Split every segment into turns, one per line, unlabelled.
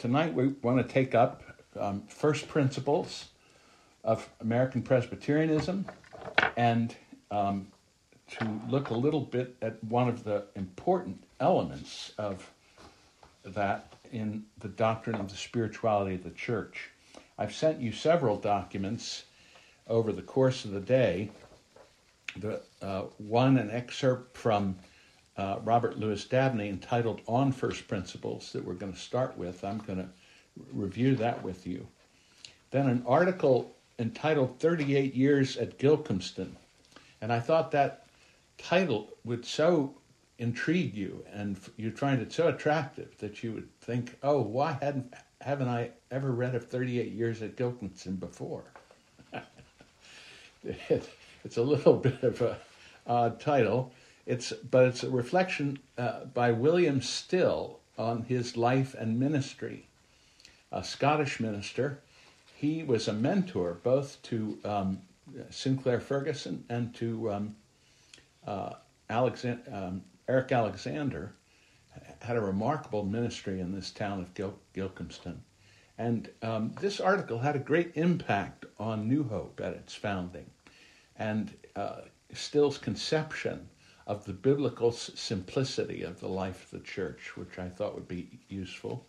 tonight we want to take up um, first principles of American Presbyterianism and um, to look a little bit at one of the important elements of that in the doctrine of the spirituality of the church. I've sent you several documents over the course of the day. The uh, one, an excerpt from uh, Robert Lewis Dabney entitled On First Principles that we're going to start with. I'm going to review that with you. Then an article entitled 38 Years at Gilcomston. And I thought that title would so intrigue you and you find it so attractive that you would think, oh, why hadn't haven't I ever read of 38 Years at Gilcomston before? it, it's a little bit of a odd title. It's but it's a reflection uh, by William Still on his life and ministry. A Scottish minister, he was a mentor both to um, Sinclair Ferguson and to um, uh, Alexand- um, Eric Alexander. Had a remarkable ministry in this town of Gil- Gilcomston. And um, this article had a great impact on New Hope at its founding and uh, Still's conception of the biblical simplicity of the life of the church, which I thought would be useful.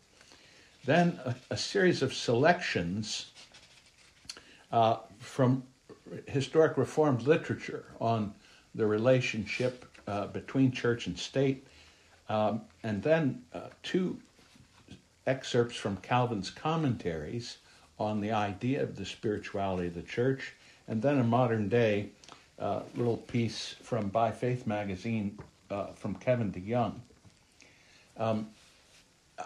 Then a, a series of selections uh, from historic Reformed literature on the relationship uh, between church and state, um, and then uh, two excerpts from Calvin's commentaries on the idea of the spirituality of the church, and then a modern day uh, little piece from By Faith magazine uh, from Kevin DeYoung. Um,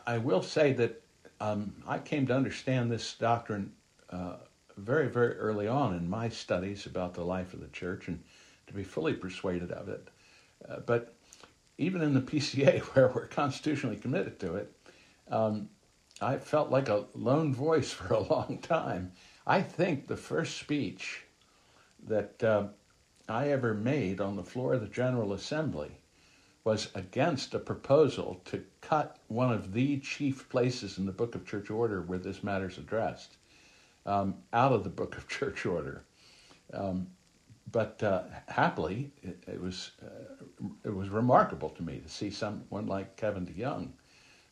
I will say that um, I came to understand this doctrine uh, very, very early on in my studies about the life of the church and to be fully persuaded of it. Uh, but even in the PCA, where we're constitutionally committed to it, um, I felt like a lone voice for a long time. I think the first speech that uh, I ever made on the floor of the General Assembly was against a proposal to cut one of the chief places in the Book of Church Order where this matter is addressed um, out of the Book of Church Order. Um, but uh, happily, it, it was uh, it was remarkable to me to see someone like Kevin DeYoung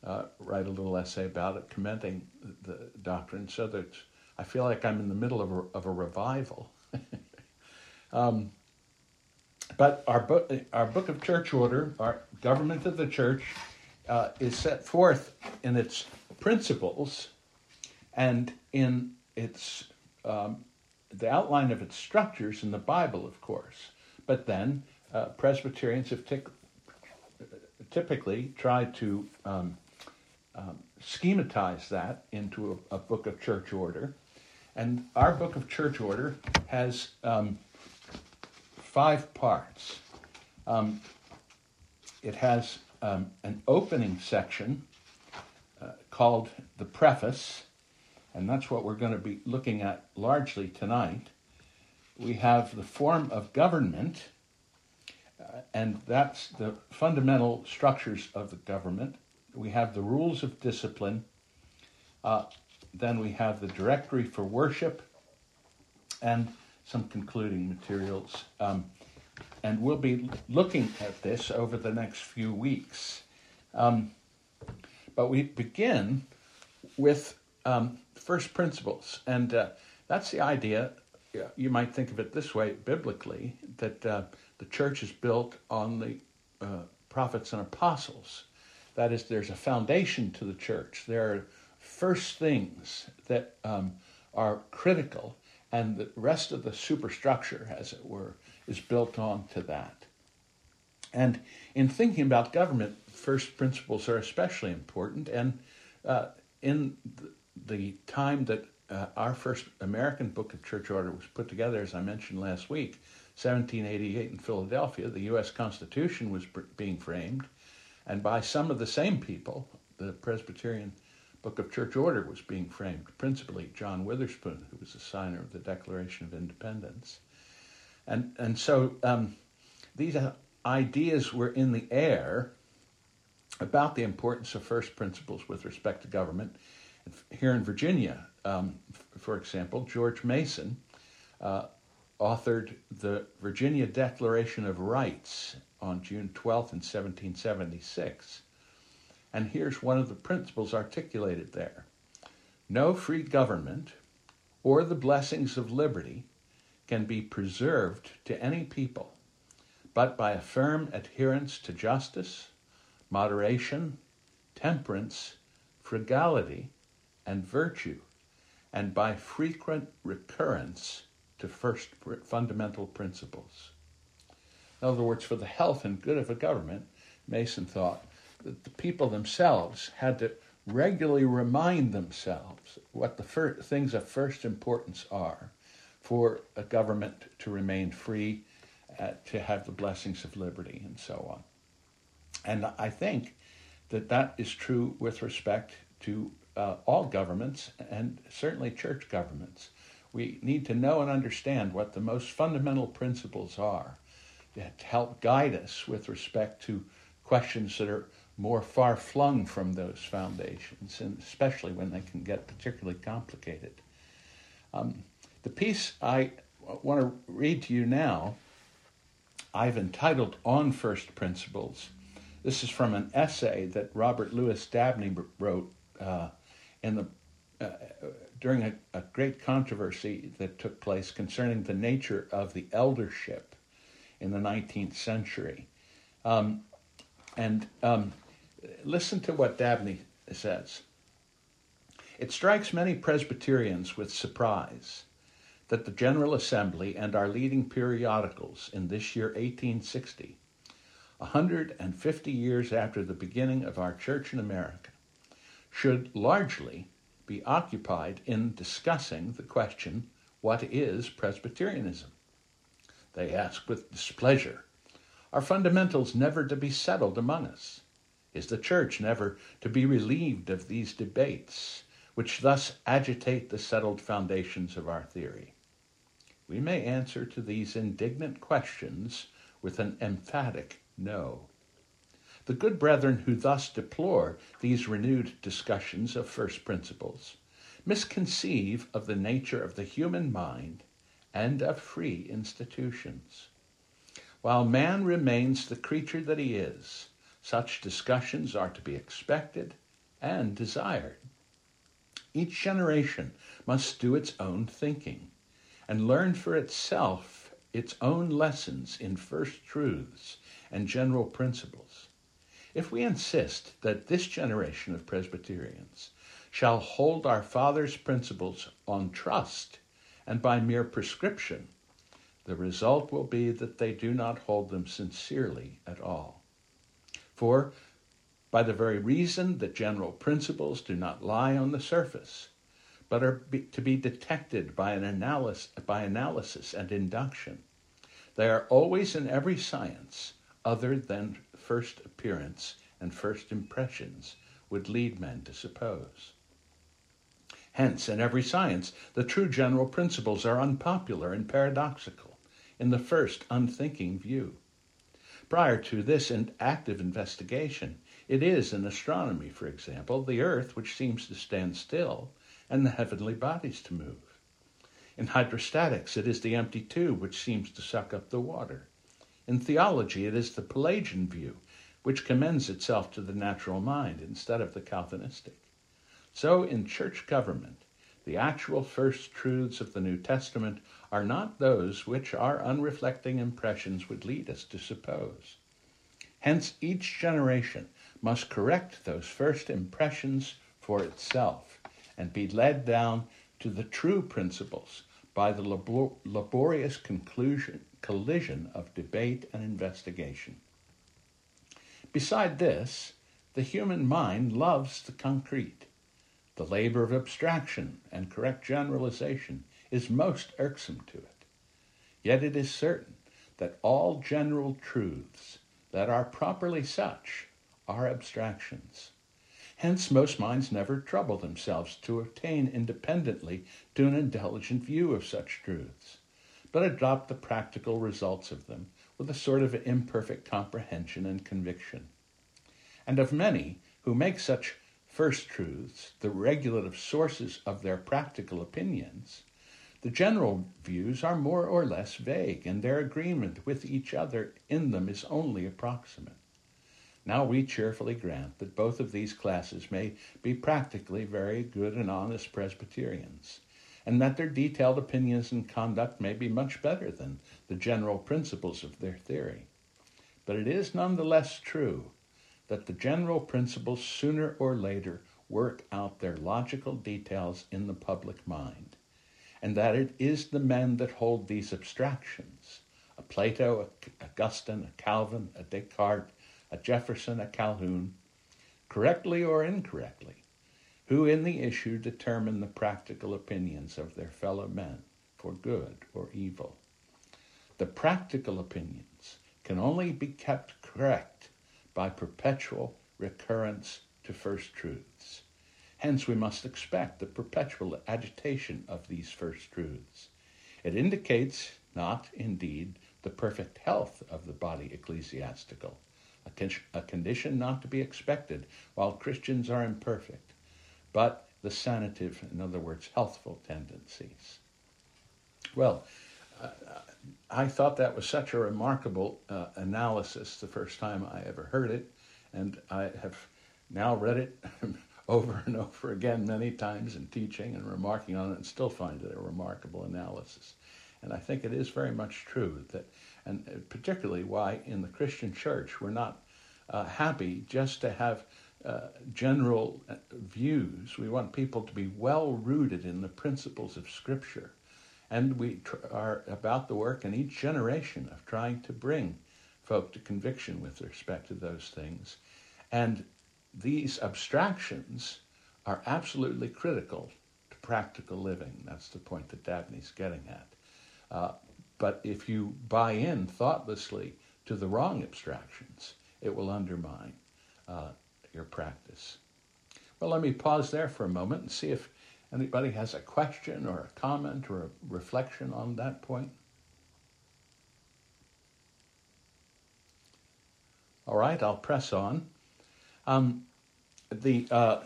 uh, write a little essay about it, commenting the, doctrine, so that I feel like I'm in the middle of a, of a revival. um, but our book, our book of church order, our government of the church, uh, is set forth in its principles and in its um, the outline of its structures in the Bible, of course. But then uh, Presbyterians have typically tried to um, um, schematize that into a, a, book of church order. And our book of church order has um, five parts. Um, it has um, an opening section uh, called the preface and that's what we're going to be looking at largely tonight. We have the form of government, uh, and that's the fundamental structures of the government. We have the rules of discipline. Uh, then we have the directory for worship and some concluding materials. Um, and we'll be looking at this over the next few weeks. Um, but we begin with um, first principles. And uh, that's the idea. You might think of it this way biblically that uh, the church is built on the uh, prophets and apostles. That is, there's a foundation to the church. There are first things that um, are critical, and the rest of the superstructure, as it were, is built on to that. And in thinking about government, first principles are especially important. And uh, in the time that uh, our first American Book of Church Order was put together, as I mentioned last week, 1788 in Philadelphia, the U.S. Constitution was pr- being framed, and by some of the same people, the Presbyterian Book of Church Order was being framed, principally John Witherspoon, who was the signer of the Declaration of Independence. And, and so um, these ideas were in the air about the importance of first principles with respect to government. Here in Virginia, um, for example, George Mason uh, authored the Virginia Declaration of Rights on June 12th in 1776. And here's one of the principles articulated there No free government or the blessings of liberty can be preserved to any people but by a firm adherence to justice, moderation, temperance, frugality, and virtue, and by frequent recurrence to first fundamental principles. In other words, for the health and good of a government, Mason thought that the people themselves had to regularly remind themselves what the fir- things of first importance are for a government to remain free, uh, to have the blessings of liberty, and so on. And I think that that is true with respect to uh, all governments and certainly church governments. We need to know and understand what the most fundamental principles are to help guide us with respect to questions that are more far flung from those foundations, and especially when they can get particularly complicated. Um, the piece I want to read to you now, I've entitled On First Principles. This is from an essay that Robert Lewis Dabney wrote uh, in the uh, during a, a, great controversy that took place concerning the nature of the eldership in the 19th century. Um, and um, listen to what Dabney says. It strikes many Presbyterians with surprise that the General Assembly and our leading periodicals in this year 1860, 150 years after the beginning of our church in America, should largely be occupied in discussing the question what is Presbyterianism? They ask with displeasure Are fundamentals never to be settled among us? Is the church never to be relieved of these debates, which thus agitate the settled foundations of our theory? We may answer to these indignant questions with an emphatic no. The good brethren who thus deplore these renewed discussions of first principles misconceive of the nature of the human mind and of free institutions. While man remains the creature that he is, such discussions are to be expected and desired. Each generation must do its own thinking and learn for itself its own lessons in first truths and general principles. If we insist that this generation of Presbyterians shall hold our fathers' principles on trust and by mere prescription, the result will be that they do not hold them sincerely at all. For, by the very reason that general principles do not lie on the surface, but are be, to be detected by, an analysis, by analysis and induction, they are always in every science other than first appearance and first impressions would lead men to suppose. Hence, in every science, the true general principles are unpopular and paradoxical in the first unthinking view. Prior to this active investigation, it is in astronomy, for example, the earth which seems to stand still and the heavenly bodies to move. In hydrostatics, it is the empty tube which seems to suck up the water. In theology, it is the Pelagian view, which commends itself to the natural mind instead of the Calvinistic. So, in church government, the actual first truths of the New Testament are not those which our unreflecting impressions would lead us to suppose. Hence, each generation must correct those first impressions for itself and be led down to the true principles by the labor- laborious conclusion collision of debate and investigation. Beside this, the human mind loves the concrete. The labor of abstraction and correct generalization is most irksome to it. Yet it is certain that all general truths that are properly such are abstractions. Hence, most minds never trouble themselves to attain independently to an intelligent view of such truths but adopt the practical results of them with a sort of imperfect comprehension and conviction. and of many who make such first truths the regulative sources of their practical opinions, the general views are more or less vague, and their agreement with each other in them is only approximate. Now we cheerfully grant that both of these classes may be practically very good and honest Presbyterians, and that their detailed opinions and conduct may be much better than the general principles of their theory. But it is none the less true that the general principles sooner or later work out their logical details in the public mind, and that it is the men that hold these abstractions a Plato, a Augustine, a Calvin, a Descartes, a Jefferson, a Calhoun, correctly or incorrectly, who in the issue determine the practical opinions of their fellow men for good or evil. The practical opinions can only be kept correct by perpetual recurrence to first truths. Hence, we must expect the perpetual agitation of these first truths. It indicates not, indeed, the perfect health of the body ecclesiastical, a, con- a condition not to be expected while Christians are imperfect, but the sanative, in other words, healthful tendencies. Well, uh, I thought that was such a remarkable uh, analysis the first time I ever heard it, and I have now read it over and over again many times in teaching and remarking on it, and still find it a remarkable analysis. And I think it is very much true that, and particularly why in the Christian church we're not uh, happy just to have uh, general uh, views. We want people to be well rooted in the principles of Scripture and we tr- are about the work in each generation of trying to bring folk to conviction with respect to those things. And these abstractions are absolutely critical to practical living. That's the point that Dabney's getting at. Uh, but if you buy in thoughtlessly to the wrong abstractions, it will undermine uh, your practice. Well, let me pause there for a moment and see if Anybody has a question or a comment or a reflection on that point? All right, I'll press on. Um, the uh,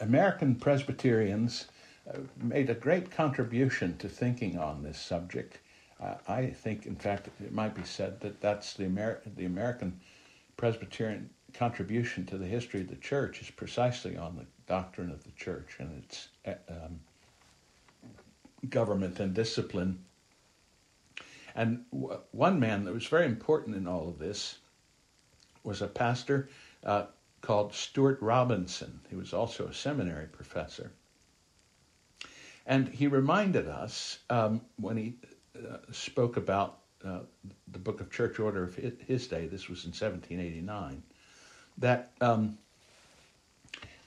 American Presbyterians uh, made a great contribution to thinking on this subject. Uh, I think, in fact, it might be said that that's the, the American Presbyterian contribution to the history of the church is precisely on the doctrine of the church and its uh, um, government and discipline. And w- one man that was very important in all of this was a pastor uh, called Stuart Robinson. He was also a seminary professor. And he reminded us um, when he uh, spoke about uh, the book of church order of his day, this was in 1789, that um,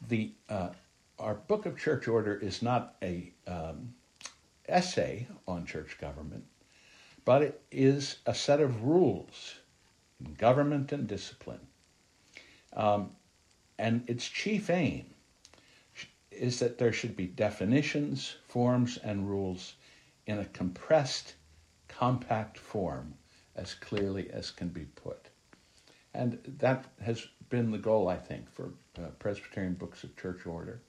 the uh, our book of church order is not a um, essay on church government, but it is a set of rules in government and discipline. Um, and its chief aim is that there should be definitions, forms, and rules in a compressed, compact form as clearly as can be put. And that has been the goal, I think, for uh, Presbyterian books of church order.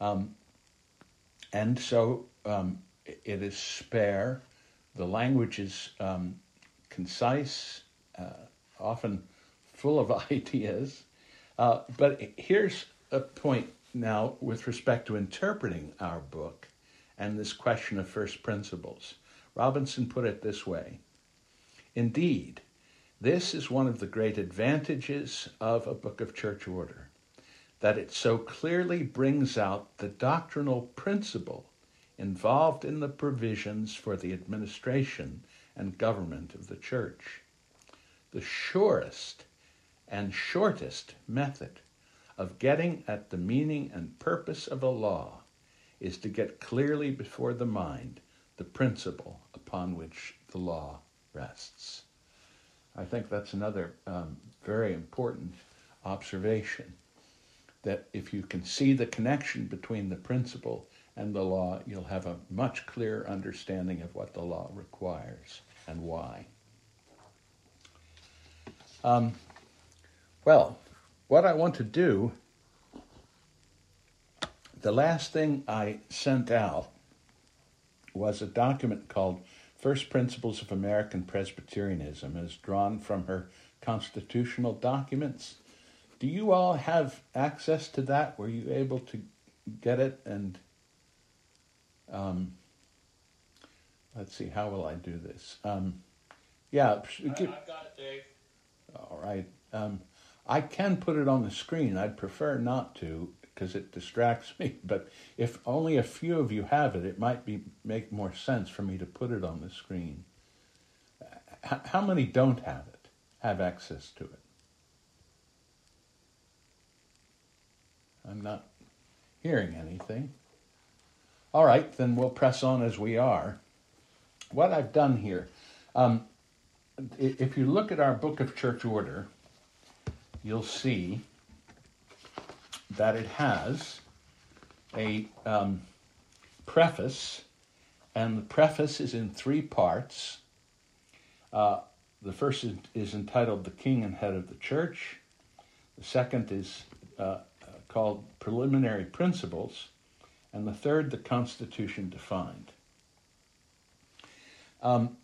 Um, and so um, it is spare. The language is um, concise, uh, often full of ideas. Uh, but here's a point now with respect to interpreting our book and this question of first principles. Robinson put it this way Indeed, this is one of the great advantages of a book of church order, that it so clearly brings out the doctrinal principle involved in the provisions for the administration and government of the church. The surest and shortest method of getting at the meaning and purpose of a law is to get clearly before the mind the principle upon which the law rests. I think that's another um, very important observation. That if you can see the connection between the principle and the law, you'll have a much clearer understanding of what the law requires and why. Um, well, what I want to do, the last thing I sent out was a document called First Principles of American Presbyterianism, as drawn from her constitutional documents. Do you all have access to that? Were you able to get it? And um, let's see, how will I do this? Um, yeah,
I, I've got it, Dave.
all right. Um, I can put it on the screen. I'd prefer not to because it distracts me. But if only a few of you have it, it might be make more sense for me to put it on the screen. How many don't have it? Have access to it? I'm not hearing anything. All right, then we'll press on as we are. What I've done here, um, if you look at our book of church order, you'll see that it has a um, preface, and the preface is in three parts. Uh, the first is, is, entitled The King and Head of the Church. The second is uh, called Preliminary Principles. And the third, The Constitution Defined. Um,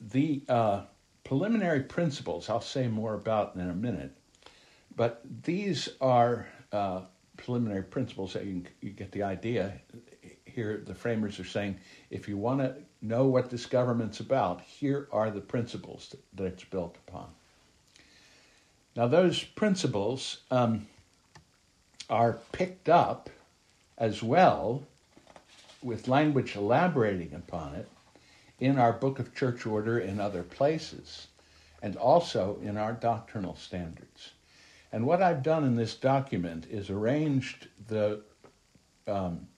the uh, preliminary principles, I'll say more about in a minute, but these are uh, preliminary principles that you, you get the idea. Here, the framers are saying if you want to know what this government's about, here are the principles that, it's built upon. Now, those principles um, are picked up as well with language elaborating upon it in our Book of Church Order in other places, and also in our doctrinal standards. And what I've done in this document is arranged the um,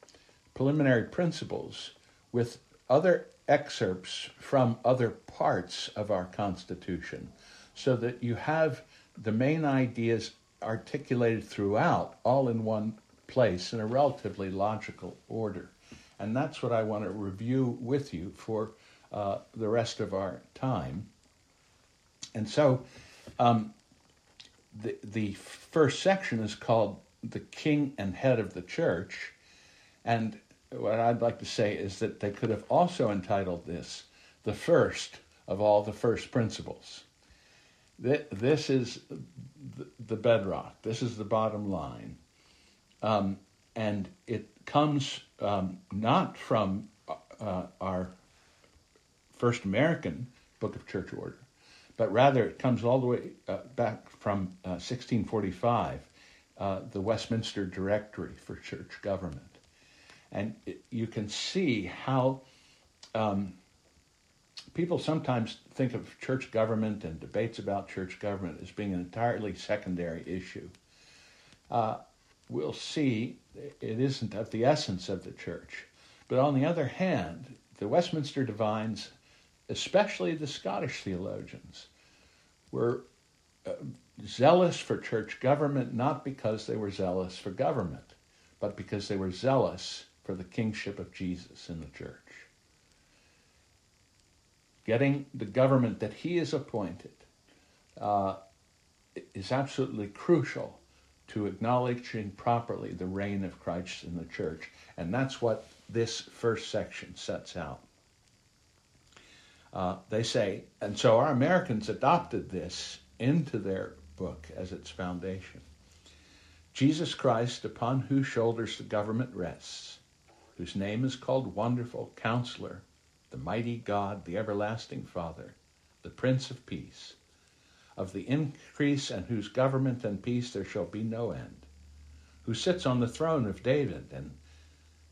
preliminary principles with other excerpts from other parts of our Constitution so that you have the main ideas articulated throughout all in one place in a relatively logical order. And that's what I want to review with you for uh, the rest of our time. And so um, the, the first section is called The King and Head of the Church. And what I'd like to say is that they could have also entitled this The First of All the First Principles. This is the bedrock, this is the bottom line. Um, and it comes um, not from uh, our first American Book of Church Order, but rather it comes all the way uh, back from uh, 1645, uh, the Westminster Directory for Church Government. And it, you can see how um, people sometimes think of church government and debates about church government as being an entirely secondary issue. Uh, we'll see it isn't of the essence of the church. But on the other hand, the Westminster Divines especially the Scottish theologians, were uh, zealous for church government not because they were zealous for government, but because they were zealous for the kingship of Jesus in the church. Getting the government that he is appointed uh, is absolutely crucial to acknowledging properly the reign of Christ in the church. And that's what this first section sets out. Uh, they say, and so our Americans adopted this into their book as its foundation. Jesus Christ, upon whose shoulders the government rests, whose name is called Wonderful Counselor, the Mighty God, the Everlasting Father, the Prince of Peace, of the increase and whose government and peace there shall be no end, who sits on the throne of David and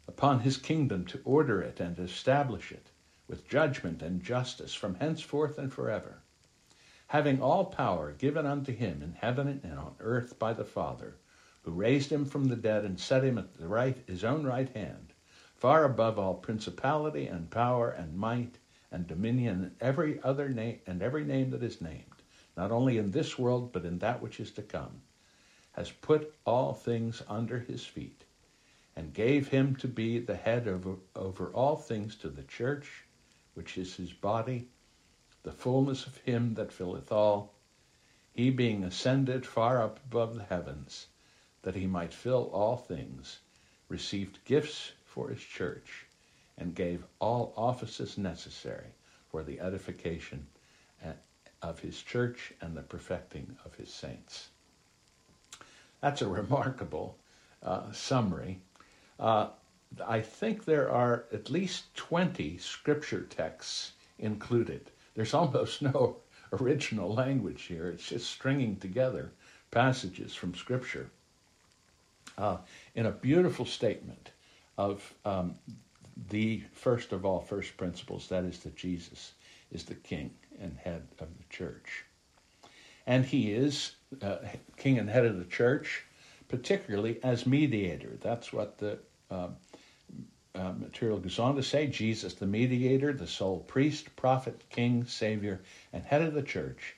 upon his kingdom to order it and establish it with judgment and justice from henceforth and forever, having all power given unto him in heaven and on earth by the Father, who raised him from the dead and set him at the right his own right hand, far above all principality and power and might and dominion and every other name and every name that is named, not only in this world but in that which is to come, has put all things under his feet, and gave him to be the head over, over all things to the church which is his body, the fullness of him that filleth all, he being ascended far up above the heavens, that he might fill all things, received gifts for his church, and gave all offices necessary for the edification of his church and the perfecting of his saints. That's a remarkable uh, summary. Uh, I think there are at least 20 scripture texts included. There's almost no original language here, it's just stringing together passages from scripture uh, in a beautiful statement of um, the first of all first principles that is, that Jesus is the king and head of the church. And he is uh, king and head of the church, particularly as mediator. That's what the uh, uh, material goes on to say Jesus, the mediator, the sole priest, prophet, king, savior, and head of the church,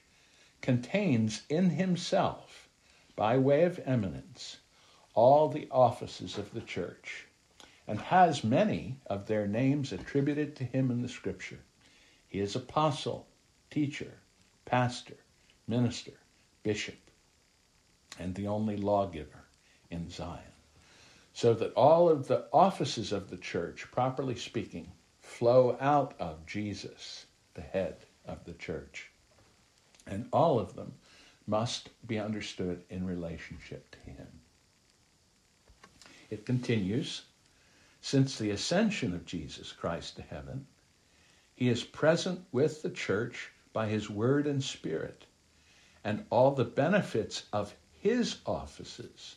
contains in himself, by way of eminence, all the offices of the church, and has many of their names attributed to him in the scripture. He is apostle, teacher, pastor, minister, bishop, and the only lawgiver in Zion so that all of the offices of the church, properly speaking, flow out of Jesus, the head of the church. And all of them must be understood in relationship to him. It continues since the ascension of Jesus Christ to heaven, he is present with the church by his word and spirit, and all the benefits of his offices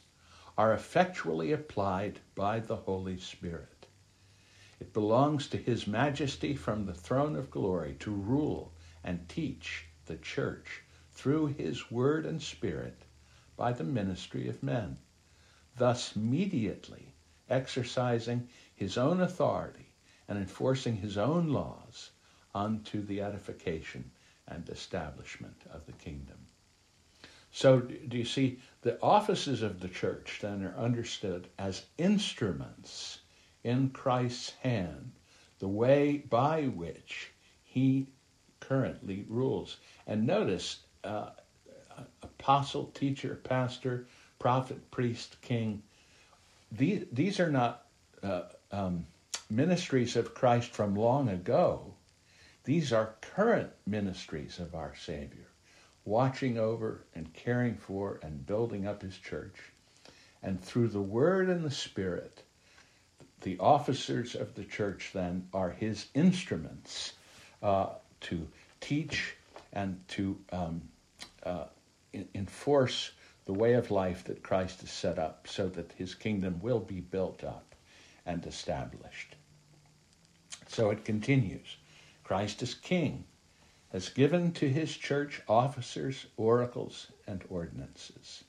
are effectually applied by the Holy Spirit. It belongs to His Majesty from the throne of glory to rule and teach the church through His Word and Spirit by the ministry of men, thus mediately exercising His own authority and enforcing His own laws unto the edification and establishment of the kingdom. So, do you see, the offices of the church then are understood as instruments in Christ's hand, the way by which he currently rules. And notice, uh, apostle, teacher, pastor, prophet, priest, king, these, these are not uh, um, ministries of Christ from long ago. These are current ministries of our Savior watching over and caring for and building up his church. And through the Word and the Spirit, the officers of the church then are his instruments uh, to teach and to um, uh, enforce the way of life that Christ has set up so that his kingdom will be built up and established. So it continues Christ is king has given to his church officers, oracles, and ordinances,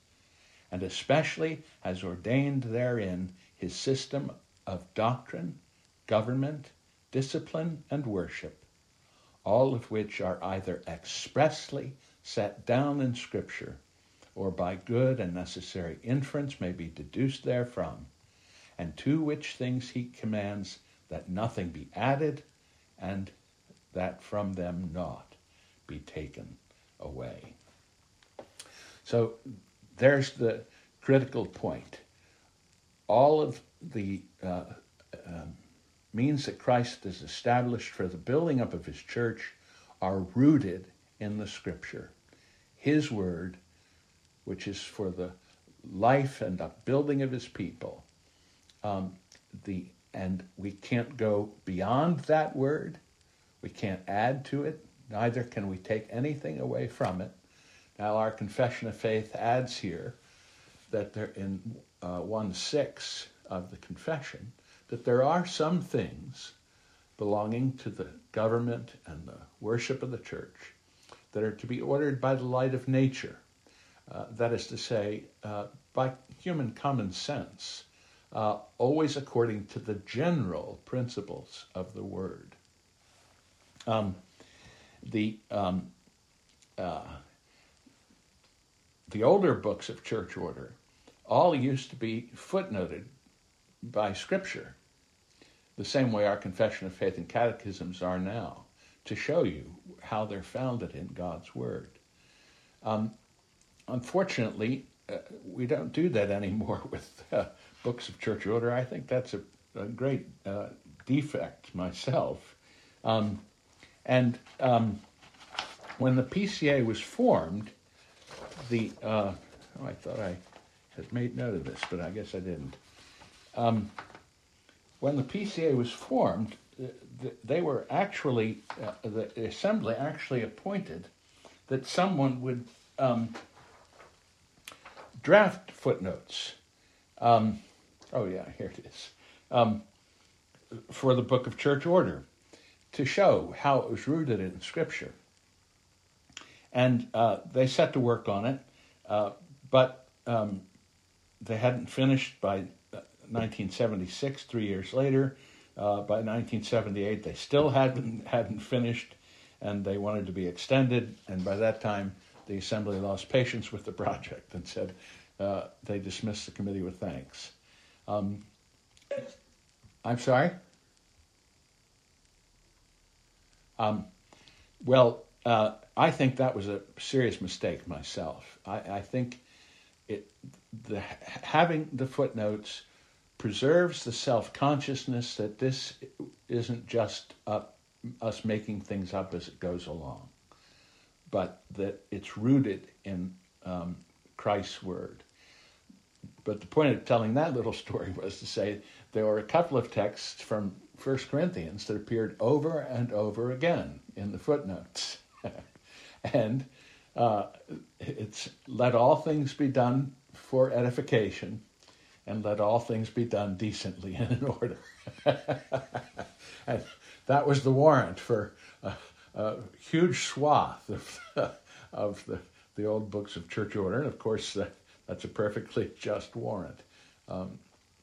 and especially has ordained therein his system of doctrine, government, discipline, and worship, all of which are either expressly set down in Scripture or by good and necessary inference may be deduced therefrom, and to which things he commands that nothing be added and that from them naught be taken away. So there's the critical point. All of the uh, uh, means that Christ has established for the building up of his church are rooted in the scripture. His word, which is for the life and upbuilding of his people. Um, the and we can't go beyond that word. We can't add to it. Neither can we take anything away from it. Now, our confession of faith adds here that there, in uh, 1 6 of the confession, that there are some things belonging to the government and the worship of the church that are to be ordered by the light of nature. Uh, that is to say, uh, by human common sense, uh, always according to the general principles of the word. Um, the um, uh, the older books of church order all used to be footnoted by Scripture, the same way our confession of faith and catechisms are now, to show you how they're founded in God's Word. Um, unfortunately, uh, we don't do that anymore with uh, books of church order. I think that's a, a great uh, defect myself. Um, and um, when the PCA was formed, the uh, oh, I thought I had made note of this, but I guess I didn't. Um, when the PCA was formed, they were actually uh, the assembly actually appointed that someone would um, draft footnotes. Um, oh yeah, here it is um, for the Book of Church Order to show how it was rooted in Scripture. And uh, they set to work on it, uh, but um, they hadn't finished by 1976, uh, three years later. Uh, by 1978, they still hadn't hadn't finished, and they wanted to be extended. And by that time, the assembly lost patience with the project and said uh, they dismissed the committee with thanks. Um, I'm sorry. Um, well, uh, I think that was a serious mistake myself. I, I think it the having the footnotes preserves the self consciousness that this isn't just us making things up as it goes along, but that it's rooted in um, Christ's word. But the point of telling that little story was to say there were a couple of texts from First Corinthians that appeared over and over again in the footnotes. and uh, it's let all things be done for edification and let all things be done decently and in order. and that was the warrant for a, a huge swath of, of the, the old books of church order. And of course, uh, that's a perfectly just warrant. Um,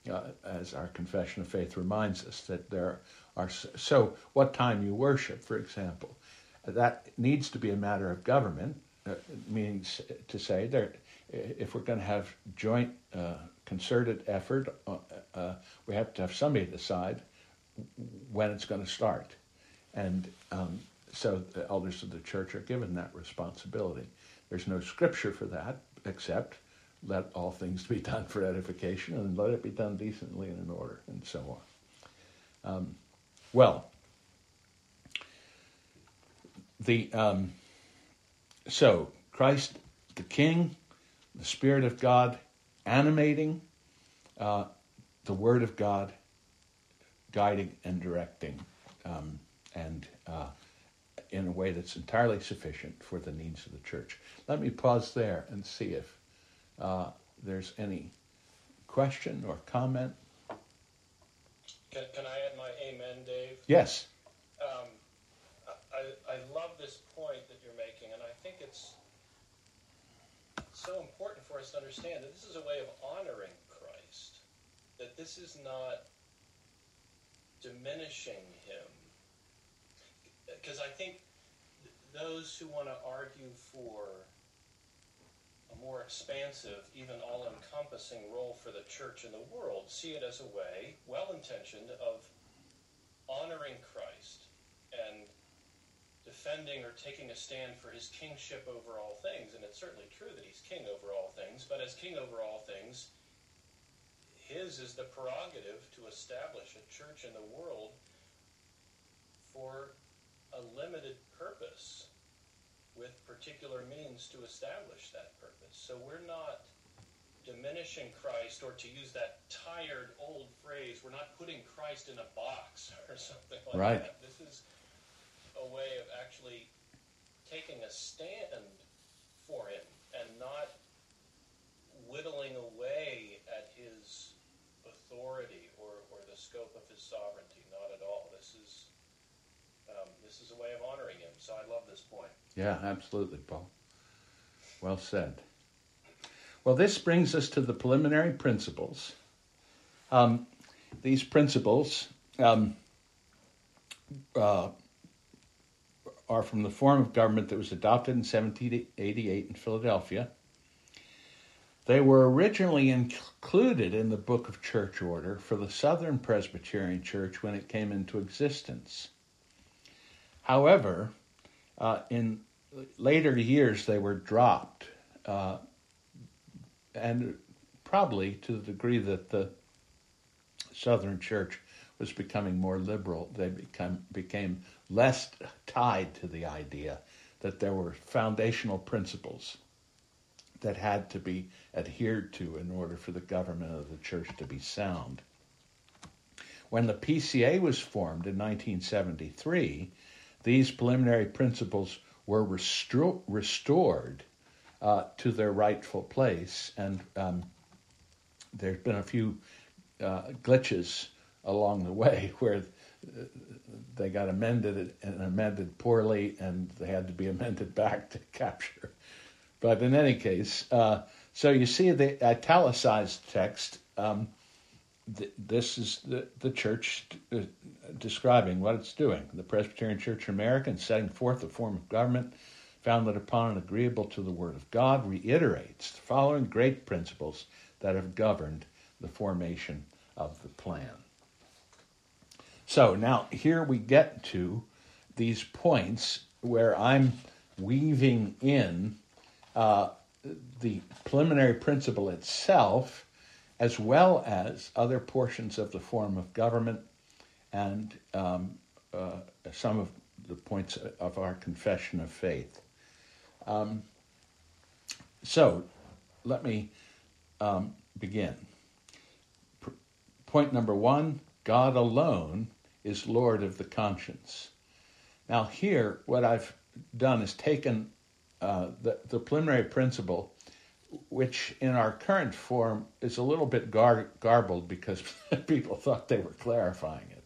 uh, as our confession of faith reminds us that there are so what time you worship for example that needs to be a matter of government uh, means to say there if we're going to have joint uh, concerted effort, uh, uh, we have to have somebody decide when it's going to start. And um, so the elders of the church are given that responsibility. There's no scripture for that except let all things be done for edification and let it be done decently and in order and so on. Um, well, the um, so Christ the King, the Spirit of God animating uh, the Word of God, guiding and directing, um, and uh, in a way that's entirely sufficient for the needs of the church. Let me pause there and see if uh, there's any question or comment.
Can, can I add my amen, Dave?
Yes.
Um, I, I love this point that you're making, and I think it's so important for us to understand that this is a way of honoring Christ, that this is not diminishing him. Because I think those who want to argue for more expansive, even all encompassing role for the church in the world see it as a way, well intentioned, of honoring Christ and defending or taking a stand for his kingship over all things. And it's certainly true that he's king over all things, but as king over all things, his is the prerogative to establish a church in the world for a limited purpose with particular means to establish that purpose. So we're not diminishing Christ, or to use that tired old phrase, we're not putting Christ in a box or something like
right.
that. This is a way of actually taking a stand for him and not whittling away at his authority or, or the scope of his sovereignty. Not at all. This is um, this is a way of honoring him. So I love this point.
Yeah, absolutely, Paul. Well said. Well, this brings us to the preliminary principles. Um, these principles um, uh, are from the form of government that was adopted in 1788 in Philadelphia. They were originally included in the Book of Church Order for the Southern Presbyterian Church when it came into existence. However, uh, in later years they were dropped uh, and probably to the degree that the Southern Church was becoming more liberal, they become, became less tied to the idea that there were foundational principles that had to be adhered to in order for the government of the church to be sound. When the PCA was formed in 1973, these preliminary principles were restored uh, to their rightful place, and um, there's been a few uh, glitches along the way where uh, they got amended and amended poorly, and they had to be amended back to capture. But in any case, uh, so you see the italicized text. Um, th- this is the, the church uh, describing what it's doing. The Presbyterian Church in America, and setting forth a form of government founded upon and agreeable to the Word of God, reiterates the following great principles that have governed the formation of the plan. So now here we get to these points where I'm weaving in uh, the preliminary principle itself, as well as other portions of the form of government and um, uh, some of the points of our confession of faith. Um, so let me um, begin. P- point number one God alone is Lord of the conscience. Now, here, what I've done is taken uh, the, the preliminary principle, which in our current form is a little bit gar- garbled because people thought they were clarifying it.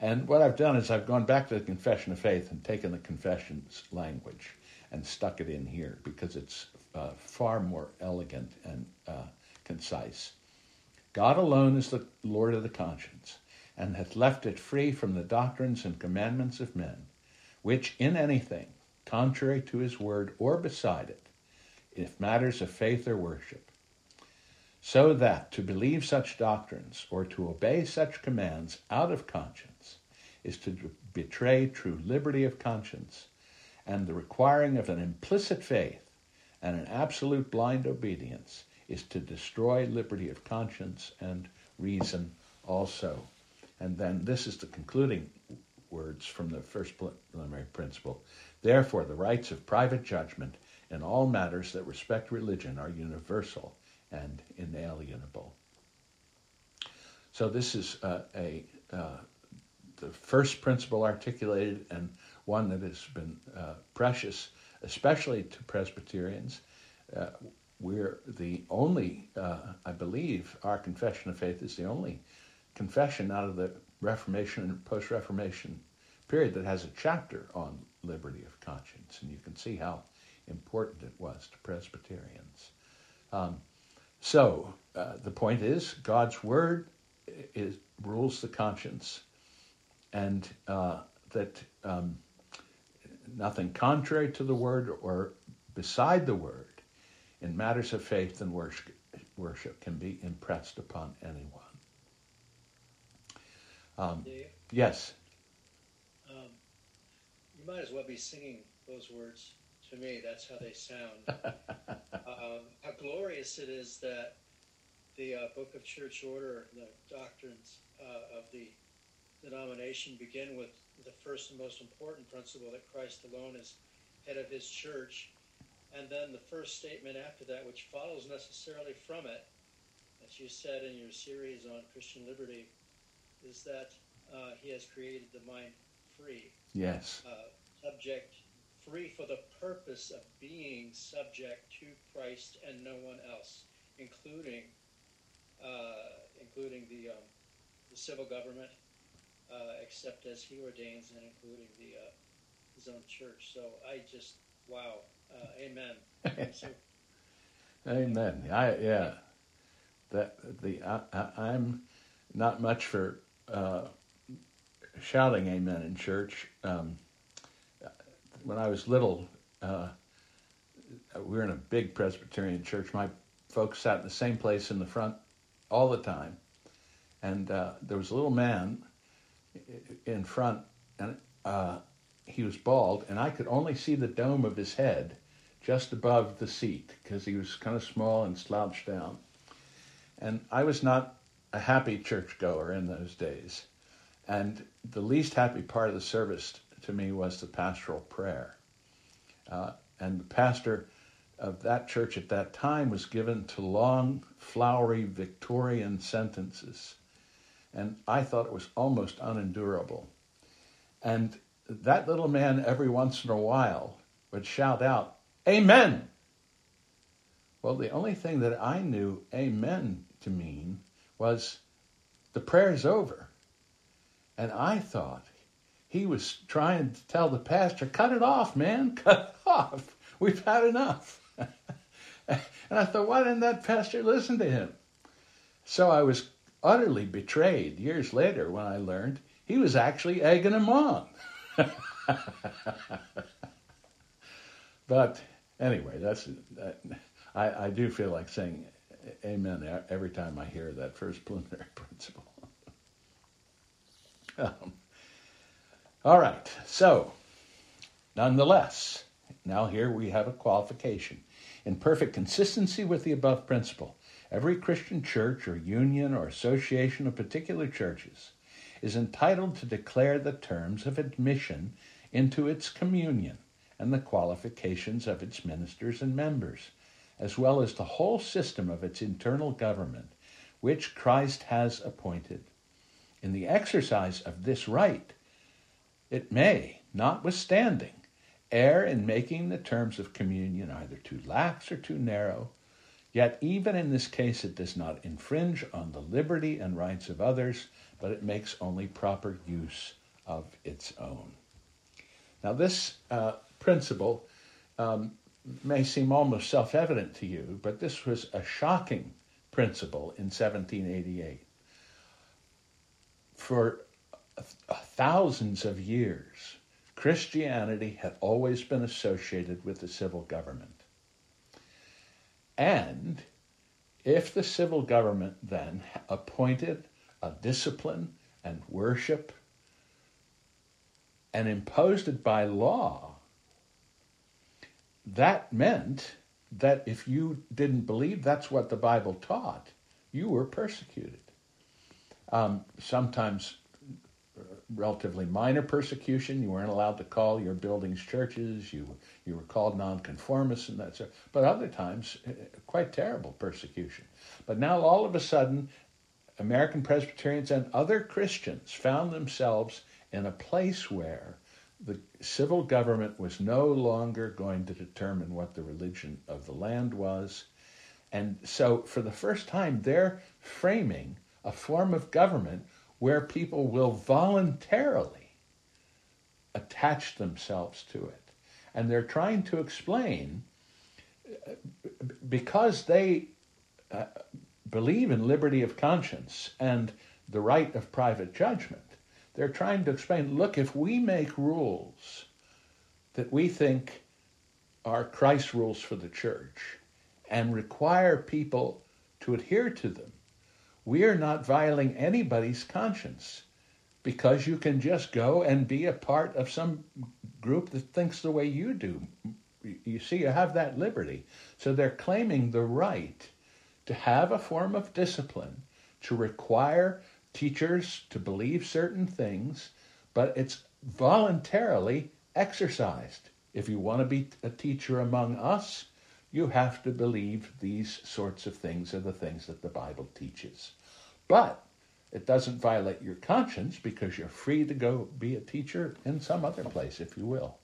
And what I've done is I've gone back to the Confession of Faith and taken the confession's language and stuck it in here because it's uh, far more elegant and uh, concise. God alone is the Lord of the conscience and hath left it free from the doctrines and commandments of men, which in anything, contrary to his word or beside it, if matters of faith or worship, so that to believe such doctrines or to obey such commands out of conscience is to betray true liberty of conscience and the requiring of an implicit faith and an absolute blind obedience is to destroy liberty of conscience and reason also. And then this is the concluding words from the first preliminary principle. Therefore, the rights of private judgment in all matters that respect religion are universal and inalienable. So this is uh, a uh, the first principle articulated and one that has been uh, precious, especially to Presbyterians. Uh, we're the only, uh, I believe, our confession of faith is the only confession out of the Reformation and post Reformation period that has a chapter on liberty of conscience. And you can see how important it was to Presbyterians. Um, so uh, the point is, God's word is, rules the conscience, and uh, that um, nothing contrary to the word or beside the word in matters of faith and worship, worship can be impressed upon anyone.
Um, Dave?
Yes.
Um, you might as well be singing those words to me. That's how they sound. um, how glorious it is that the uh, Book of Church Order, the doctrines uh, of the denomination begin with the first and most important principle that Christ alone is head of his church. And then the first statement after that, which follows necessarily from it, as you said in your series on Christian liberty, is that uh, he has created the mind free.
Yes.
Uh, subject free for the purpose of being subject to Christ and no one else, including uh, including the, um, the civil government, uh, except as he ordains, and including the uh, his own church. So I just wow, uh, amen. So,
amen. I yeah, that the I, am not much for uh, shouting amen in church. Um, when I was little, uh, we were in a big Presbyterian church. My folks sat in the same place in the front all the time, and uh, there was a little man in front, and uh, he was bald, and I could only see the dome of his head just above the seat because he was kind of small and slouched down. And I was not a happy churchgoer in those days. And the least happy part of the service to me was the pastoral prayer. Uh, and the pastor of that church at that time was given to long, flowery Victorian sentences. And I thought it was almost unendurable. And that little man, every once in a while, would shout out, Amen! Well, the only thing that I knew Amen to mean was the prayer's over. And I thought he was trying to tell the pastor, cut it off, man, cut it off. We've had enough. and I thought, why didn't that pastor listen to him? So I was utterly betrayed years later when I learned he was actually egging him on. but anyway, that's that, I, I do feel like saying amen every time I hear that first preliminary principle. um, all right, so nonetheless, now here we have a qualification. In perfect consistency with the above principle, every Christian church or union or association of particular churches is entitled to declare the terms of admission into its communion and the qualifications of its ministers and members, as well as the whole system of its internal government, which Christ has appointed. In the exercise of this right, it may, notwithstanding, err in making the terms of communion either too lax or too narrow, yet even in this case it does not infringe on the liberty and rights of others, but it makes only proper use of its own. Now, this uh, principle um, may seem almost self evident to you, but this was a shocking principle in 1788. For thousands of years, Christianity had always been associated with the civil government. And if the civil government then appointed a discipline and worship and imposed it by law, that meant that if you didn't believe that's what the Bible taught, you were persecuted. Um, sometimes relatively minor persecution. You weren't allowed to call your buildings churches. You you were called nonconformists and that sort. But other times, uh, quite terrible persecution. But now all of a sudden, American Presbyterians and other Christians found themselves in a place where the civil government was no longer going to determine what the religion of the land was. And so, for the first time, they're framing a form of government where people will voluntarily attach themselves to it. And they're trying to explain because they uh, believe in liberty of conscience and the right of private judgment, they're trying to explain look, if we make rules that we think are Christ's rules for the church and require people to adhere to them, we are not violating anybody's conscience because you can just go and be a part of some group that thinks the way you do. You see, you have that liberty. So they're claiming the right to have a form of discipline, to require teachers to believe certain things, but it's voluntarily exercised. If you want to be a teacher among us, you have to believe these sorts of things are the things that the Bible teaches. But it doesn't violate your conscience because you're free to go be a teacher in some other place, if you will.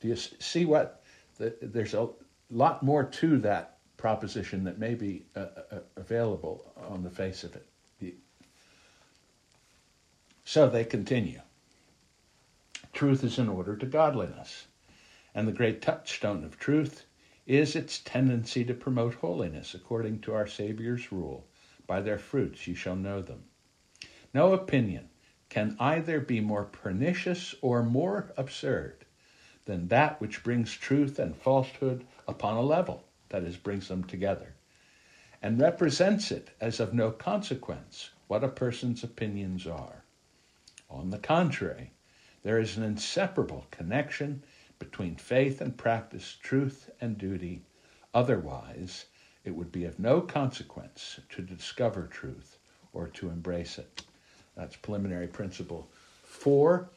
Do you see what? The, there's a lot more to that proposition that may be uh, uh, available on the face of it. So they continue. Truth is in order to godliness, and the great touchstone of truth is its tendency to promote holiness according to our Savior's rule by their fruits ye shall know them. No opinion can either be more pernicious or more absurd than that which brings truth and falsehood upon a level, that is, brings them together, and represents it as of no consequence what a person's opinions are. On the contrary, there is an inseparable connection between faith and practice, truth and duty. Otherwise, it would be of no consequence to discover truth or to embrace it. That's preliminary principle four,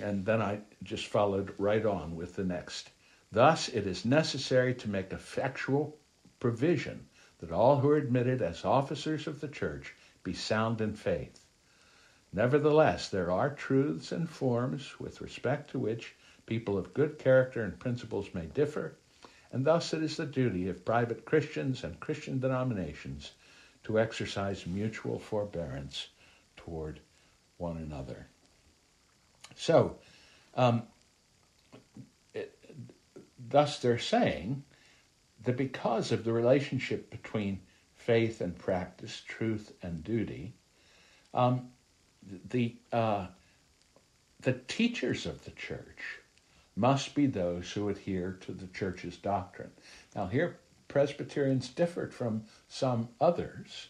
and then I just followed right on with the next. Thus, it is necessary to make effectual provision that all who are admitted as officers of the church be sound in faith. Nevertheless, there are truths and forms with respect to which people of good character and principles may differ, and thus it is the duty of private Christians and Christian denominations to exercise mutual forbearance toward one another. So, um, it, thus they're saying that because of the relationship between faith and practice, truth and duty, um, the uh, the teachers of the church must be those who adhere to the church's doctrine. Now, here Presbyterians differed from some others.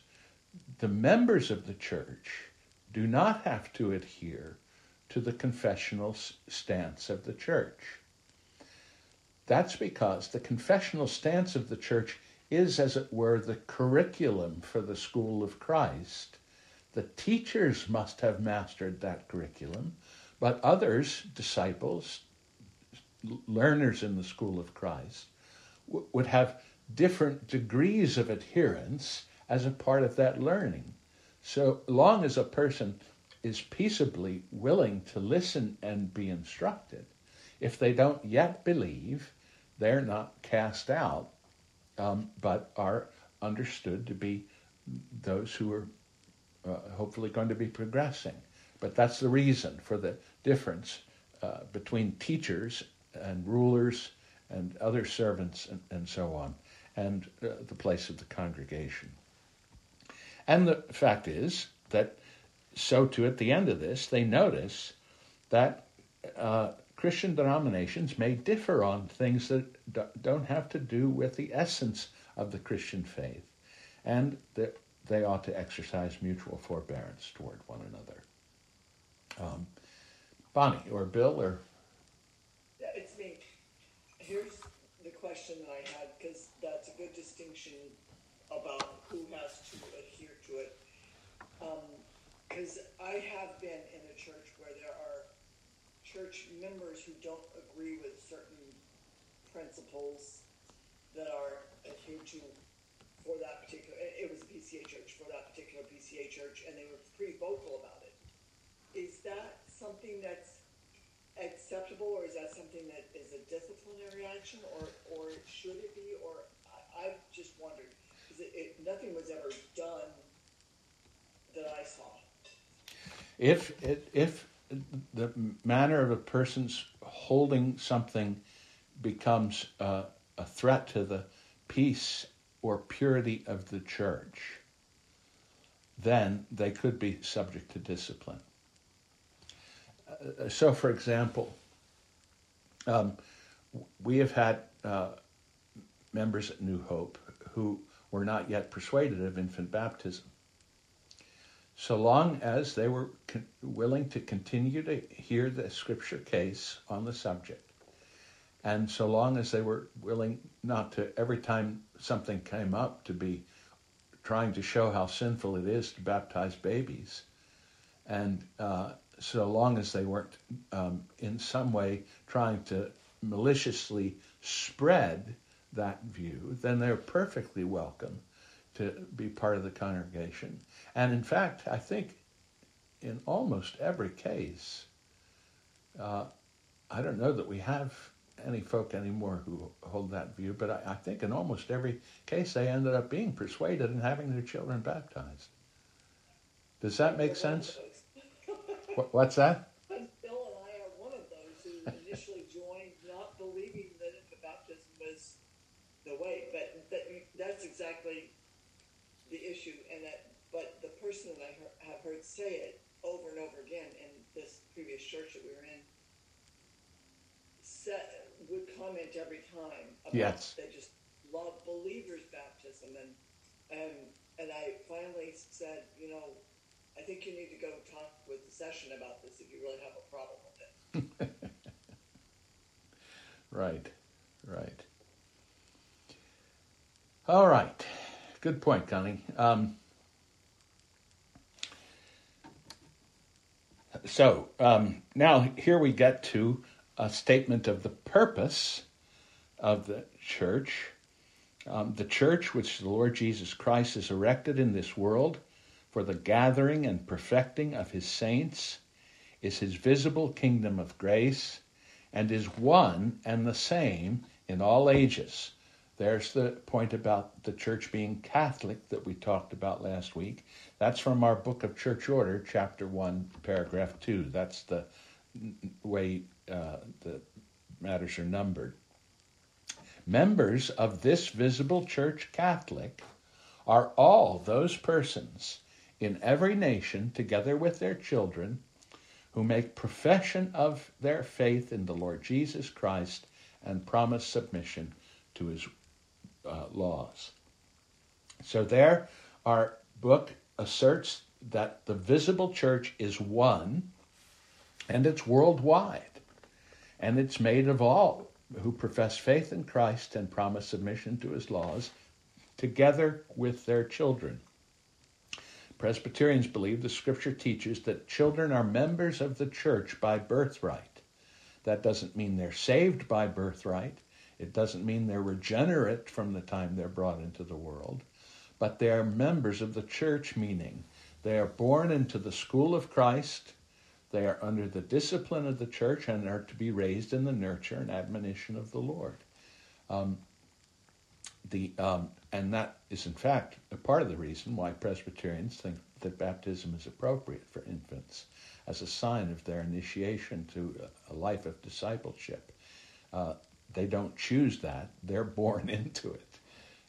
The members of the church do not have to adhere to the confessional stance of the church. That's because the confessional stance of the church is, as it were, the curriculum for the school of Christ. The teachers must have mastered that curriculum, but others, disciples, learners in the school of Christ, w- would have different degrees of adherence as a part of that learning. So long as a person is peaceably willing to listen and be instructed, if they don't yet believe, they're not cast out, um, but are understood to be those who are uh, hopefully going to be progressing. But that's the reason for the difference uh, between teachers and rulers and other servants and, and so on, and uh, the place of the congregation. And the fact is that so too at the end of this, they notice that uh, Christian denominations may differ on things that don't have to do with the essence of the Christian faith, and that they ought to exercise mutual forbearance toward one another. Um, Bonnie or Bill or.
Here's the question that I had because that's a good distinction about who has to adhere to it. Because um, I have been in a church where there are church members who don't agree with certain principles that are adhered to for that particular. It was a PCA church for that particular PCA church, and they were pretty vocal about it. Is that something that's acceptable, or is that something that is a disciplinary action, or or should it be? Or I, I've just wondered because it, it, nothing was ever done that I saw.
If if the manner of a person's holding something becomes uh, a threat to the peace or purity of the church, then they could be subject to discipline. Uh, so, for example, um, we have had uh, members at New Hope who were not yet persuaded of infant baptism. So long as they were con- willing to continue to hear the scripture case on the subject, and so long as they were willing not to, every time something came up, to be trying to show how sinful it is to baptize babies, and uh, so long as they weren't um, in some way trying to maliciously spread that view, then they're perfectly welcome to be part of the congregation. And in fact, I think in almost every case, uh, I don't know that we have any folk anymore who hold that view, but I, I, think in almost every case they ended up being persuaded and having their children baptized. Does that make sense? What, what's that?
Bill and I are one of those who initially joined not believing that the baptism was the way, but that, that's exactly the issue, and that but the person that I have heard say it over and over again in this previous church that we were in said, would comment every time about
yes.
they just love believers' baptism, and and and I finally said, you know, I think you need to go talk with the session about this if you really have a problem with it.
Right, right. All right. Good point, Connie. Um, so um, now here we get to a statement of the purpose of the church. Um, the church, which the Lord Jesus Christ has erected in this world for the gathering and perfecting of his saints, is his visible kingdom of grace and is one and the same in all ages. There's the point about the church being Catholic that we talked about last week. That's from our Book of Church Order, chapter 1, paragraph 2. That's the way uh, the matters are numbered. Members of this visible church Catholic are all those persons in every nation, together with their children, who make profession of their faith in the Lord Jesus Christ and promise submission to his uh, laws. So there, our book asserts that the visible church is one and it's worldwide. And it's made of all who profess faith in Christ and promise submission to his laws, together with their children. Presbyterians believe the scripture teaches that children are members of the church by birthright. That doesn't mean they're saved by birthright. It doesn't mean they're regenerate from the time they're brought into the world. But they are members of the church, meaning they are born into the school of Christ. They are under the discipline of the church and are to be raised in the nurture and admonition of the Lord. Um, the um, and that is in fact a part of the reason why Presbyterians think that baptism is appropriate for infants as a sign of their initiation to a life of discipleship. Uh, they don't choose that; they're born into it.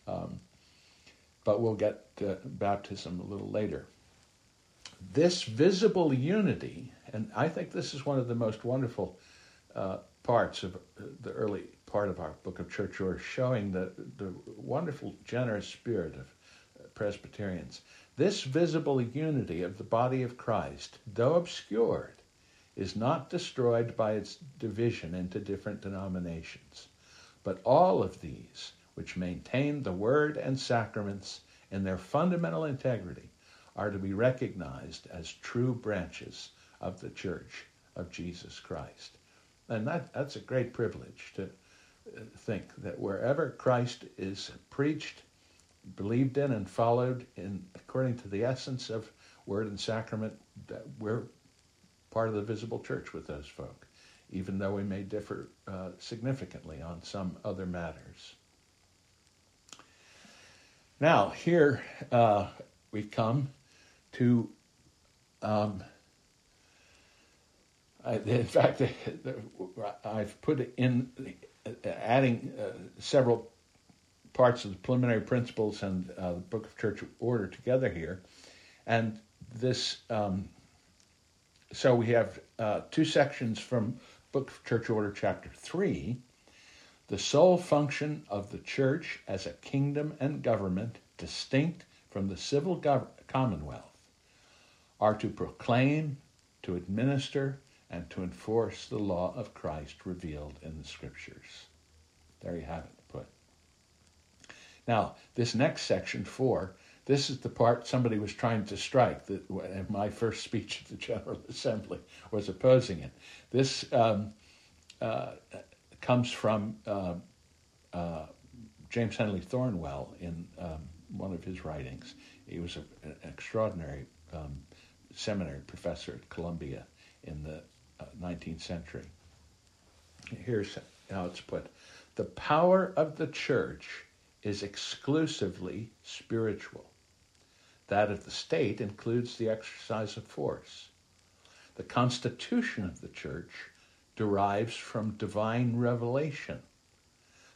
Um, but we'll get to baptism a little later. This visible unity, and I think this is one of the most wonderful uh, parts of the early part of our book of church order, showing the, the wonderful, generous spirit of uh, Presbyterians. This visible unity of the body of Christ, though obscured, is not destroyed by its division into different denominations, but all of these, which maintain the word and sacraments in their fundamental integrity, are to be recognized as true branches of the church of Jesus Christ. And that, that's a great privilege to think that wherever Christ is preached, believed in, and followed in according to the essence of word and sacrament, we're part of the visible church with those folk, even though we may differ uh, significantly on some other matters. Now, here uh, we come to um, in fact, I've put in adding uh, several parts of the preliminary principles and uh, the Book of Church Order together here, and this. Um, so we have uh, two sections from Book of Church Order, chapter three. The sole function of the church as a kingdom and government distinct from the civil gov- commonwealth are to proclaim, to administer, and to enforce the law of Christ revealed in the Scriptures. There you have it put. Now, this next section, four, this is the part somebody was trying to strike. That my first speech at the General Assembly was opposing it. This um, uh, comes from uh, uh, James Henley Thornwell in um, one of his writings. He was a, an extraordinary um, seminary professor at Columbia in the Uh, 19th century. Here's how it's put The power of the church is exclusively spiritual. That of the state includes the exercise of force. The constitution of the church derives from divine revelation.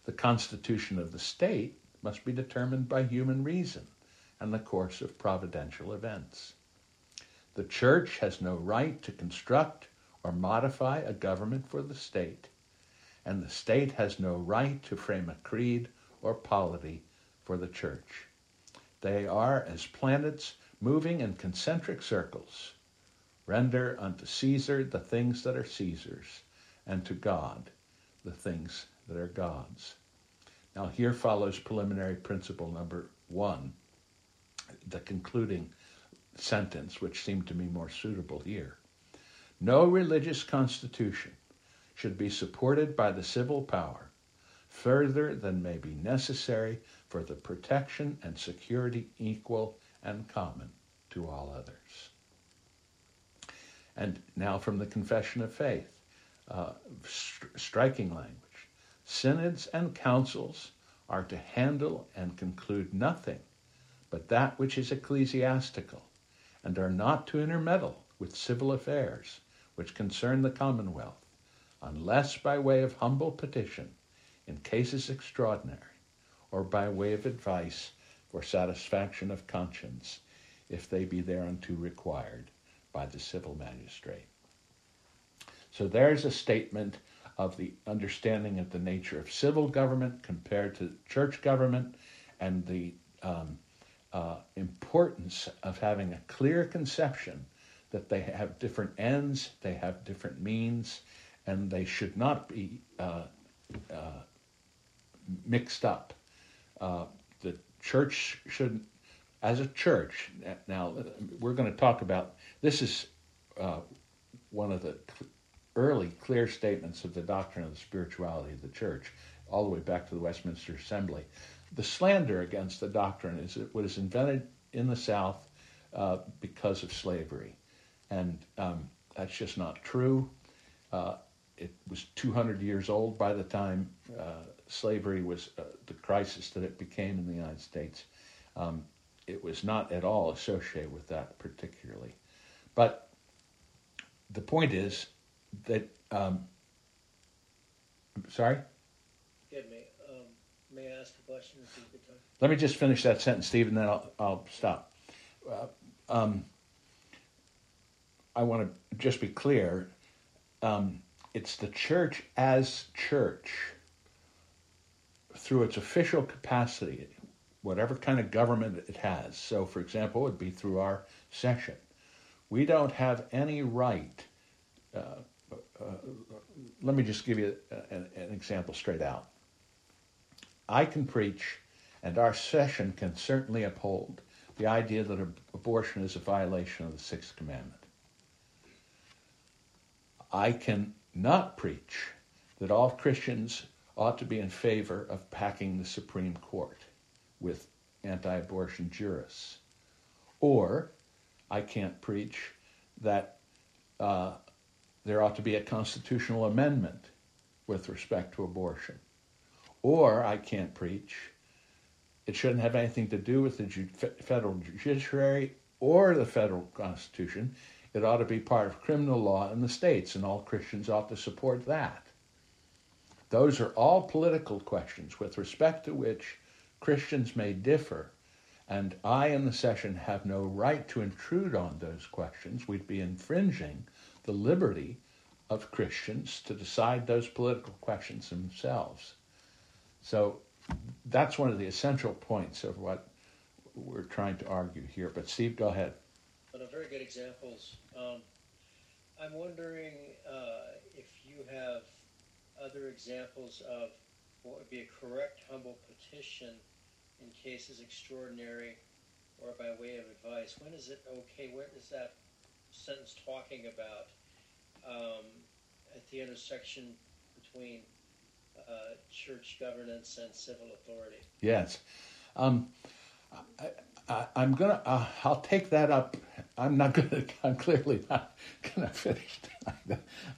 The constitution of the state must be determined by human reason and the course of providential events. The church has no right to construct or modify a government for the state, and the state has no right to frame a creed or polity for the church. They are as planets moving in concentric circles. Render unto Caesar the things that are Caesar's, and to God the things that are God's. Now, here follows preliminary principle number one, the concluding sentence, which seemed to me more suitable here. No religious constitution should be supported by the civil power further than may be necessary for the protection and security equal and common to all others. And now from the Confession of Faith, uh, st- striking language. Synods and councils are to handle and conclude nothing but that which is ecclesiastical, and are not to intermeddle with civil affairs which concern the commonwealth, unless by way of humble petition in cases extraordinary, or by way of advice for satisfaction of conscience, if they be thereunto required by the civil magistrate. So there's a statement of the understanding of the nature of civil government compared to church government and the um, uh, importance of having a clear conception that they have different ends, they have different means, and they should not be uh, uh, mixed up. Uh, the church should, as a church, now we're going to talk about this is uh, one of the early clear statements of the doctrine of the spirituality of the church, all the way back to the Westminster Assembly. The slander against the doctrine is it was invented in the South uh, because of slavery, and um, that's just not true. Uh, it was 200 years old by the time uh, slavery was uh, the crisis that it became in the United States. Um, it was not at all associated with that particularly. But the point is that. Um, sorry?
Forgive me. Um, may I ask a question?
Let me just finish that sentence, Steve, and then I'll, I'll stop. Uh, um, I want to just be clear. Um, it's the church as church through its official capacity, whatever kind of government it has. So, for example, it would be through our session. We don't have any right. Uh, uh, let me just give you an, an example straight out. I can preach, and our session can certainly uphold the idea that abortion is a violation of the Sixth Commandment. I can not preach that all Christians ought to be in favor of packing the Supreme Court with anti abortion jurists. Or I can't preach that uh, there ought to be a constitutional amendment with respect to abortion. Or I can't preach it shouldn't have anything to do with the federal judiciary or the federal constitution. It ought to be part of criminal law in the states, and all Christians ought to support that. Those are all political questions with respect to which Christians may differ, and I in the session have no right to intrude on those questions. We'd be infringing the liberty of Christians to decide those political questions themselves. So that's one of the essential points of what we're trying to argue here. But Steve, go ahead.
Very good examples. Um, I'm wondering uh, if you have other examples of what would be a correct humble petition in cases extraordinary or by way of advice. When is it okay? What is that sentence talking about um, at the intersection between uh, church governance and civil authority?
Yes. Um, I, am gonna. Uh, I'll take that up. I'm not gonna. I'm clearly not gonna finish.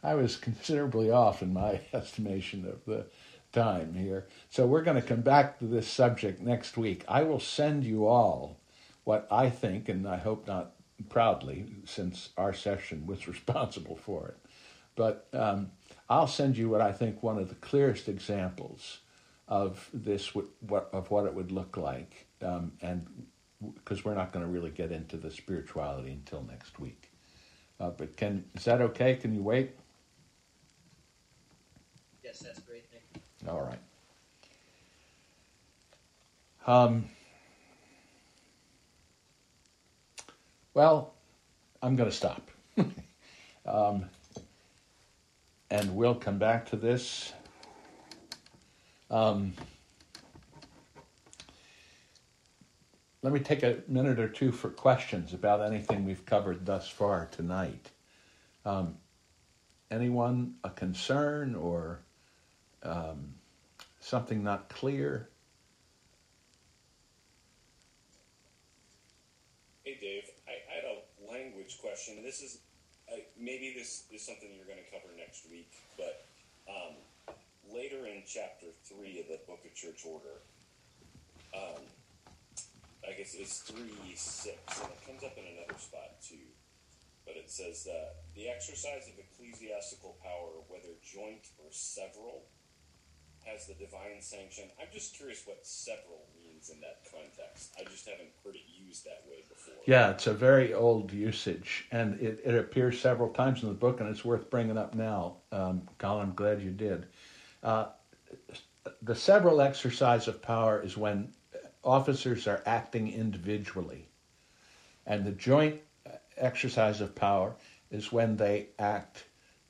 I was considerably off in my estimation of the time here. So we're going to come back to this subject next week. I will send you all what I think, and I hope not proudly, since our session was responsible for it. But um, I'll send you what I think one of the clearest examples of this, what of what it would look like, um, and because we're not going to really get into the spirituality until next week. Uh, but can is that okay? Can you wait?
Yes, that's great. Thank you.
All right. Um, well, I'm going to stop. um, and we'll come back to this Um, let me take a minute or two for questions about anything we've covered thus far tonight. Um, anyone a concern or um, something not clear?
Hey, Dave. I, I had a language question. This is I, maybe this is something you're going to cover next week, but um, later in chapter three of the Book of Church Order, um, I guess it's three six, and it comes up in another spot too. But it says that the exercise of ecclesiastical power, whether joint or several, has the divine sanction. I'm just curious what several means in that context. I just haven't heard it used that way before.
Yeah, it's a very old usage, and it, it appears several times in the book, and it's worth bringing up now. Um, Colin, I'm glad you did. Uh, the several exercise of power is when officers are acting individually, and the joint exercise of power is when they act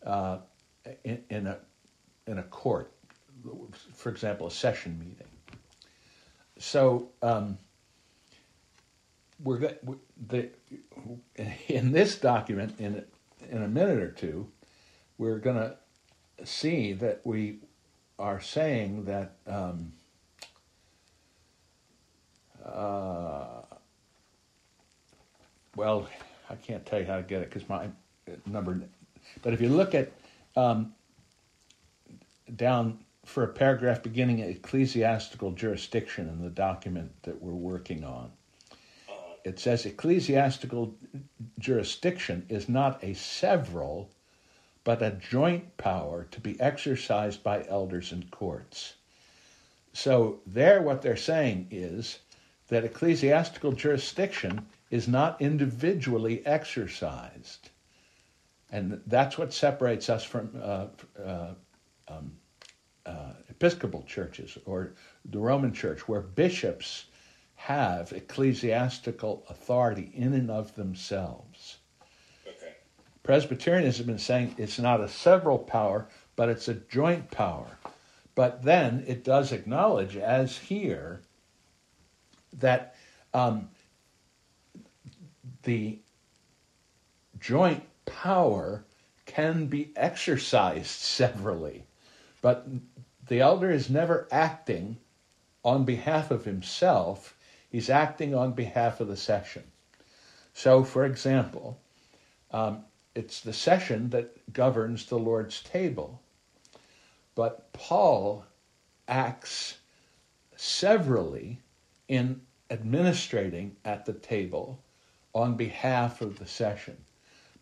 uh, in, in a in a court, for example, a session meeting. So. Um, we're the, in this document in in a minute or two, we're going to see that we are saying that um, uh, well, I can't tell you how to get it because my number. But if you look at um, down for a paragraph beginning ecclesiastical jurisdiction in the document that we're working on it says ecclesiastical jurisdiction is not a several, but a joint power to be exercised by elders and courts. So, there, what they're saying is that ecclesiastical jurisdiction is not individually exercised. And that's what separates us from uh, uh, um, uh, Episcopal churches or the Roman Church, where bishops have ecclesiastical authority in and of themselves.
Okay.
Presbyterians have been saying it's not a several power, but it's a joint power. But then it does acknowledge, as here, that um, the joint power can be exercised severally, but the elder is never acting on behalf of himself He's acting on behalf of the session. So, for example, um, it's the session that governs the Lord's table. But Paul acts severally in administrating at the table on behalf of the session.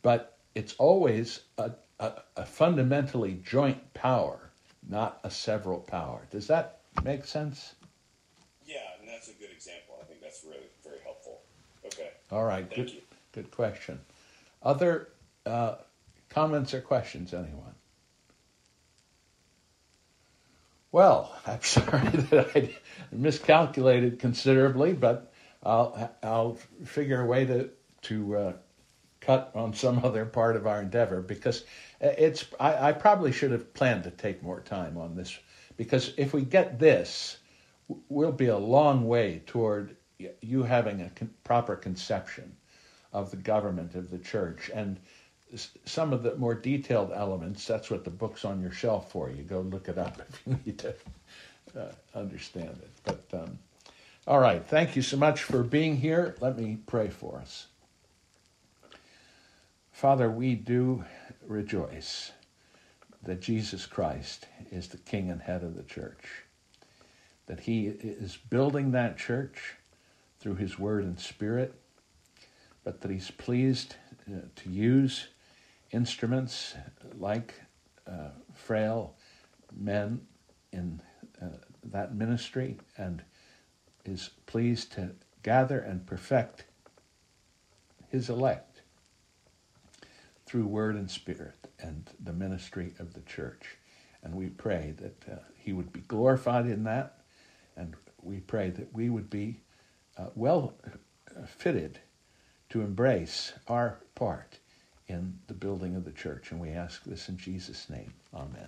But it's always a, a, a fundamentally joint power, not a several power. Does that make sense?
Yeah, and that's a good example. I think that's really very helpful. Okay.
All right.
Thank
good,
you.
good question. Other uh, comments or questions, anyone? Well, I'm sorry that I miscalculated considerably, but I'll I'll figure a way to to uh, cut on some other part of our endeavor because it's I, I probably should have planned to take more time on this because if we get this, we'll be a long way toward you having a con- proper conception of the government of the church. And some of the more detailed elements that's what the book's on your shelf for. You go look it up if you need to uh, understand it. But um, all right. Thank you so much for being here. Let me pray for us. Father we do rejoice that jesus christ is the king and head of the church that he is building that church through his word and spirit, but that he's pleased uh, to use instruments like uh, frail men in uh, that ministry and is pleased to gather and perfect his elect through word and spirit and the ministry of the church. And we pray that uh, he would be glorified in that, and we pray that we would be uh, well fitted to embrace our part in the building of the church. And we ask this in Jesus' name. Amen.